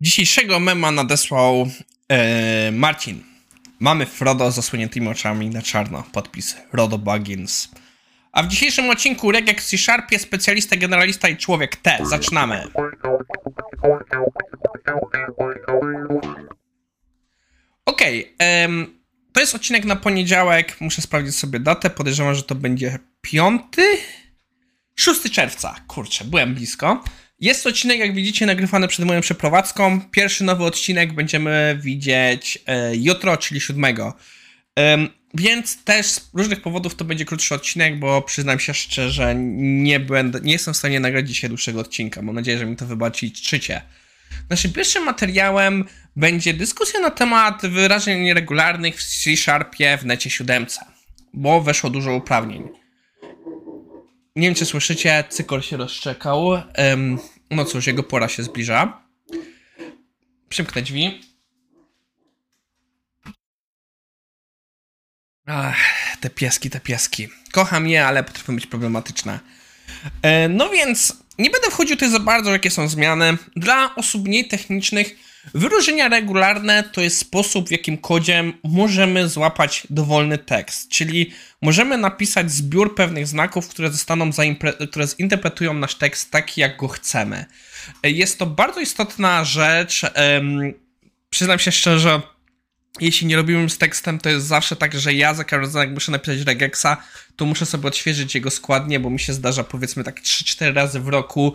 Dzisiejszego mema nadesłał e, Marcin. Mamy Frodo z zasłoniętymi oczami na czarno. Podpis Rodo Buggins. A w dzisiejszym odcinku Regek C-Sharpie, specjalista, generalista i człowiek T. Zaczynamy. Okej, em, to jest odcinek na poniedziałek. Muszę sprawdzić sobie datę. Podejrzewam, że to będzie 5? 6 czerwca. Kurczę, byłem blisko. Jest odcinek, jak widzicie, nagrywany przed moją przeprowadzką. Pierwszy nowy odcinek będziemy widzieć e, jutro, czyli 7. Em, więc też z różnych powodów to będzie krótszy odcinek, bo przyznam się szczerze, nie będę, nie jestem w stanie nagrać dzisiaj dłuższego odcinka. Mam nadzieję, że mi to wybaczycie. Naszym pierwszym materiałem będzie dyskusja na temat wyrażeń nieregularnych w C-Sharpie w necie 7, bo weszło dużo uprawnień. Nie wiem, czy słyszycie, cykor się rozczekał. Em, no cóż, jego pora się zbliża. Przymknę drzwi. Ach, te pieski, te pieski. Kocham je, ale potrafią być problematyczne. E, no więc nie będę wchodził tutaj za bardzo, jakie są zmiany. Dla osób mniej technicznych wyróżnienia regularne to jest sposób, w jakim kodzie możemy złapać dowolny tekst, czyli możemy napisać zbiór pewnych znaków, które zostaną które zinterpretują nasz tekst taki, jak go chcemy. Jest to bardzo istotna rzecz. przyznam się szczerze, jeśli nie robimy z tekstem, to jest zawsze tak, że ja za każdym razem, jak muszę napisać regexa, to muszę sobie odświeżyć jego składnie, bo mi się zdarza powiedzmy tak 3-4 razy w roku,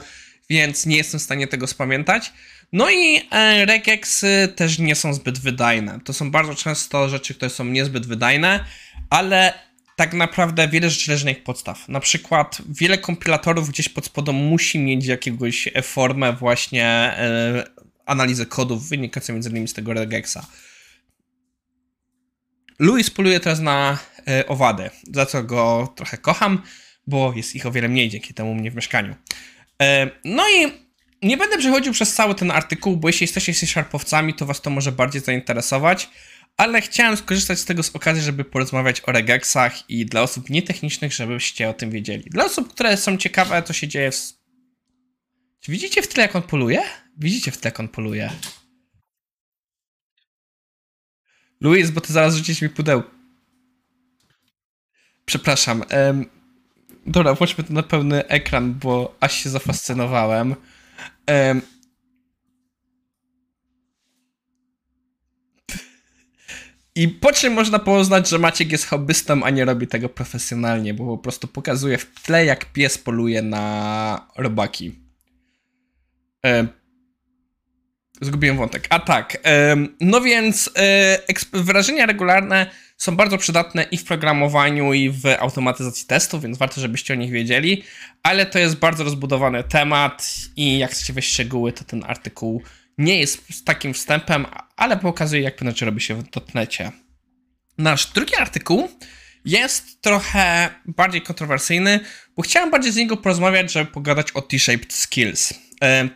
więc nie jestem w stanie tego spamiętać. No i e, regexy też nie są zbyt wydajne. To są bardzo często rzeczy, które są niezbyt wydajne, ale tak naprawdę wiele rzeczy leży na ich podstaw. Na przykład wiele kompilatorów gdzieś pod spodem musi mieć e, formę właśnie e, analizy kodów wynikającej między innymi z tego regexa. Louis poluje teraz na e, owady, za co go trochę kocham, bo jest ich o wiele mniej dzięki temu u mnie w mieszkaniu. No i nie będę przechodził przez cały ten artykuł, bo jeśli jesteście C-Sharpowcami, to was to może bardziej zainteresować, ale chciałem skorzystać z tego z okazji, żeby porozmawiać o regexach i dla osób nietechnicznych, żebyście o tym wiedzieli. Dla osób, które są ciekawe, co się dzieje w... Czy widzicie w tle, jak on poluje? Widzicie w tle, jak on poluje. Luis, bo ty zaraz rzucisz mi pudełko. Przepraszam. Dobra, włączmy to na pełny ekran, bo aż się zafascynowałem. Em, I po czym można poznać, że Maciek jest hobbystą, a nie robi tego profesjonalnie, bo po prostu pokazuje w tle, jak pies poluje na robaki. Em, Zgubiłem wątek. A tak, no więc e, wyrażenia regularne są bardzo przydatne i w programowaniu, i w automatyzacji testów, więc warto, żebyście o nich wiedzieli, ale to jest bardzo rozbudowany temat i jak chcecie wejść w szczegóły, to ten artykuł nie jest takim wstępem, ale pokazuje, jak pewne rzeczy robi się w dotnecie. Nasz drugi artykuł jest trochę bardziej kontrowersyjny, bo chciałem bardziej z niego porozmawiać, żeby pogadać o T-shaped skills. E,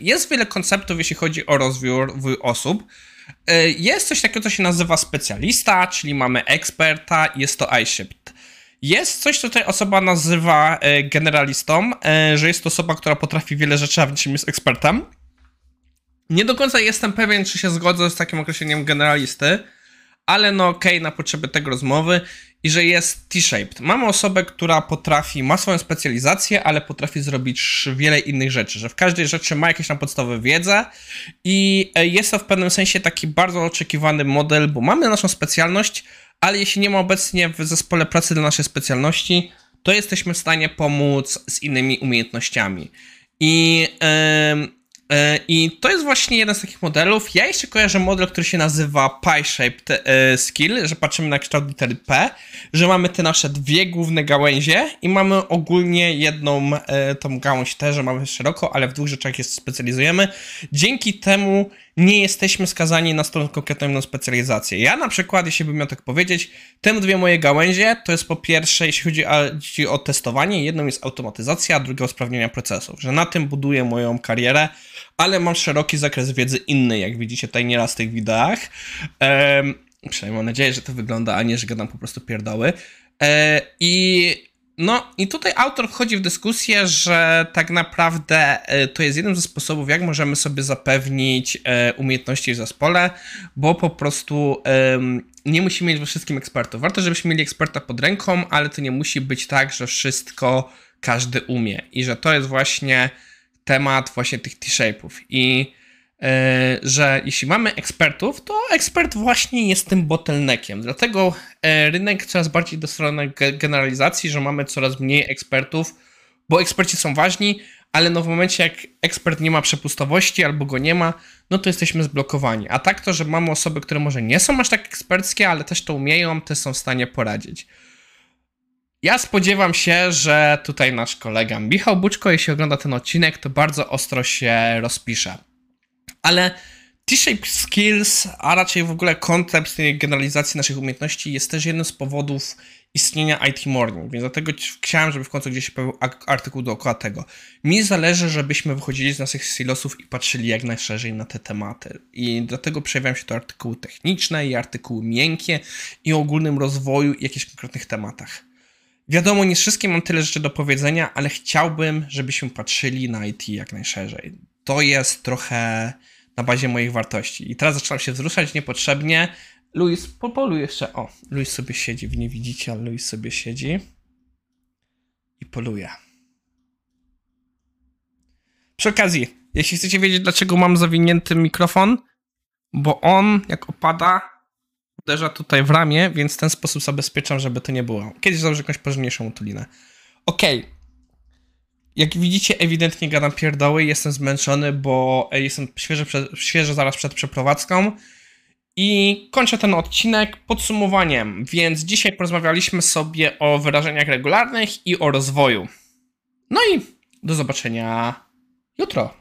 jest wiele konceptów, jeśli chodzi o rozwój osób. E, Jest coś takiego, co się nazywa specjalista, czyli mamy eksperta, jest to iShaped. Jest coś, co tutaj osoba nazywa e, generalistą, że jest to osoba, która potrafi wiele rzeczy, a w niczym jest ekspertem. Nie do końca jestem pewien, czy się zgodzę z takim określeniem generalisty, ale no okej, okay, na potrzeby tego rozmowy że jest T-shaped. Mamy osobę, która potrafi, ma swoją specjalizację, ale potrafi zrobić wiele innych rzeczy, że w każdej rzeczy ma jakieś tam podstawowe wiedzę i e, jest to w pewnym sensie taki bardzo oczekiwany model, bo mamy naszą specjalność, ale jeśli nie ma obecnie w zespole pracy dla naszej specjalności, to jesteśmy w stanie pomóc z innymi umiejętnościami. I E, I to jest właśnie jeden z takich modelów. Ja jeszcze kojarzę model, który się nazywa Pie-Shaped e, Skill, że patrzymy na kształt litery P, że mamy te nasze dwie główne gałęzie i mamy ogólnie jedną e, tą gałąź też, że mamy szeroko, ale w dwóch rzeczach się specjalizujemy. Dzięki temu nie jesteśmy skazani na tą konkretną specjalizację. Ja na przykład, jeśli bym miał tak powiedzieć, te dwie moje gałęzie to jest po pierwsze, jeśli chodzi o, testowanie, jedną jest automatyzacja, a druga usprawnienia procesów, że na tym buduję moją karierę, ale mam szeroki zakres wiedzy inny, jak widzicie tutaj nieraz w tych wideach. Ehm, przynajmniej mam nadzieję, że to wygląda, a nie, że gadam po prostu pierdoły. E, I No i tutaj autor wchodzi w dyskusję, że tak naprawdę e, to jest jeden ze sposobów, jak możemy sobie zapewnić e, umiejętności w zespole, bo po prostu nie musimy mieć we wszystkim ekspertów. Warto, żebyśmy mieli eksperta pod ręką, ale to nie musi być tak, że wszystko każdy umie i że to jest właśnie temat właśnie tych T-shape'ów i że jeśli mamy ekspertów, to ekspert właśnie jest tym bottleneckiem. Dlatego e, rynek coraz bardziej do strony generalizacji, że mamy coraz mniej ekspertów, bo eksperci są ważni, ale no w momencie jak ekspert nie ma przepustowości albo go nie ma, no to jesteśmy zblokowani. A tak to, że mamy osoby, które może nie są aż tak eksperckie, ale też to umieją, też są w stanie poradzić. Ja spodziewam się, że tutaj nasz kolega Michał Buczko, jeśli ogląda ten odcinek, to bardzo ostro się rozpisze ale T-shape skills, a raczej w ogóle koncept generalizacji naszych umiejętności jest też jednym z powodów istnienia IT Morning, więc dlatego chciałem, żeby w końcu gdzieś się pojawił artykuł dookoła tego. Mi zależy, żebyśmy wychodzili z naszych silosów i patrzyli jak najszerzej na te tematy. I dlatego przejawiają się to artykuły techniczne i artykuły miękkie i o ogólnym rozwoju i jakichś konkretnych tematach. Wiadomo, nie wszystkie mam tyle rzeczy do powiedzenia, ale chciałbym, żebyśmy patrzyli na IT jak najszerzej. To jest trochę na bazie moich wartości. I teraz zaczynam się wzruszać niepotrzebnie. Luis, popoluj jeszcze. O, Luis sobie siedzi, wy nie widzicie, ale Luis sobie siedzi i poluje. Przy okazji, jeśli chcecie wiedzieć, dlaczego mam zawinięty mikrofon, bo on, jak opada, uderza tutaj w ramię, więc w ten sposób zabezpieczam, żeby to nie było. Kiedyś założę jakąś porządniejszą utulinę. Okej. Okay. Jak widzicie, ewidentnie gadam pierdoły, jestem zmęczony, bo jestem świeży, świeży zaraz przed przeprowadzką. I kończę ten odcinek podsumowaniem, więc dzisiaj porozmawialiśmy sobie o wyrażeniach regularnych i o rozwoju. No i do zobaczenia jutro.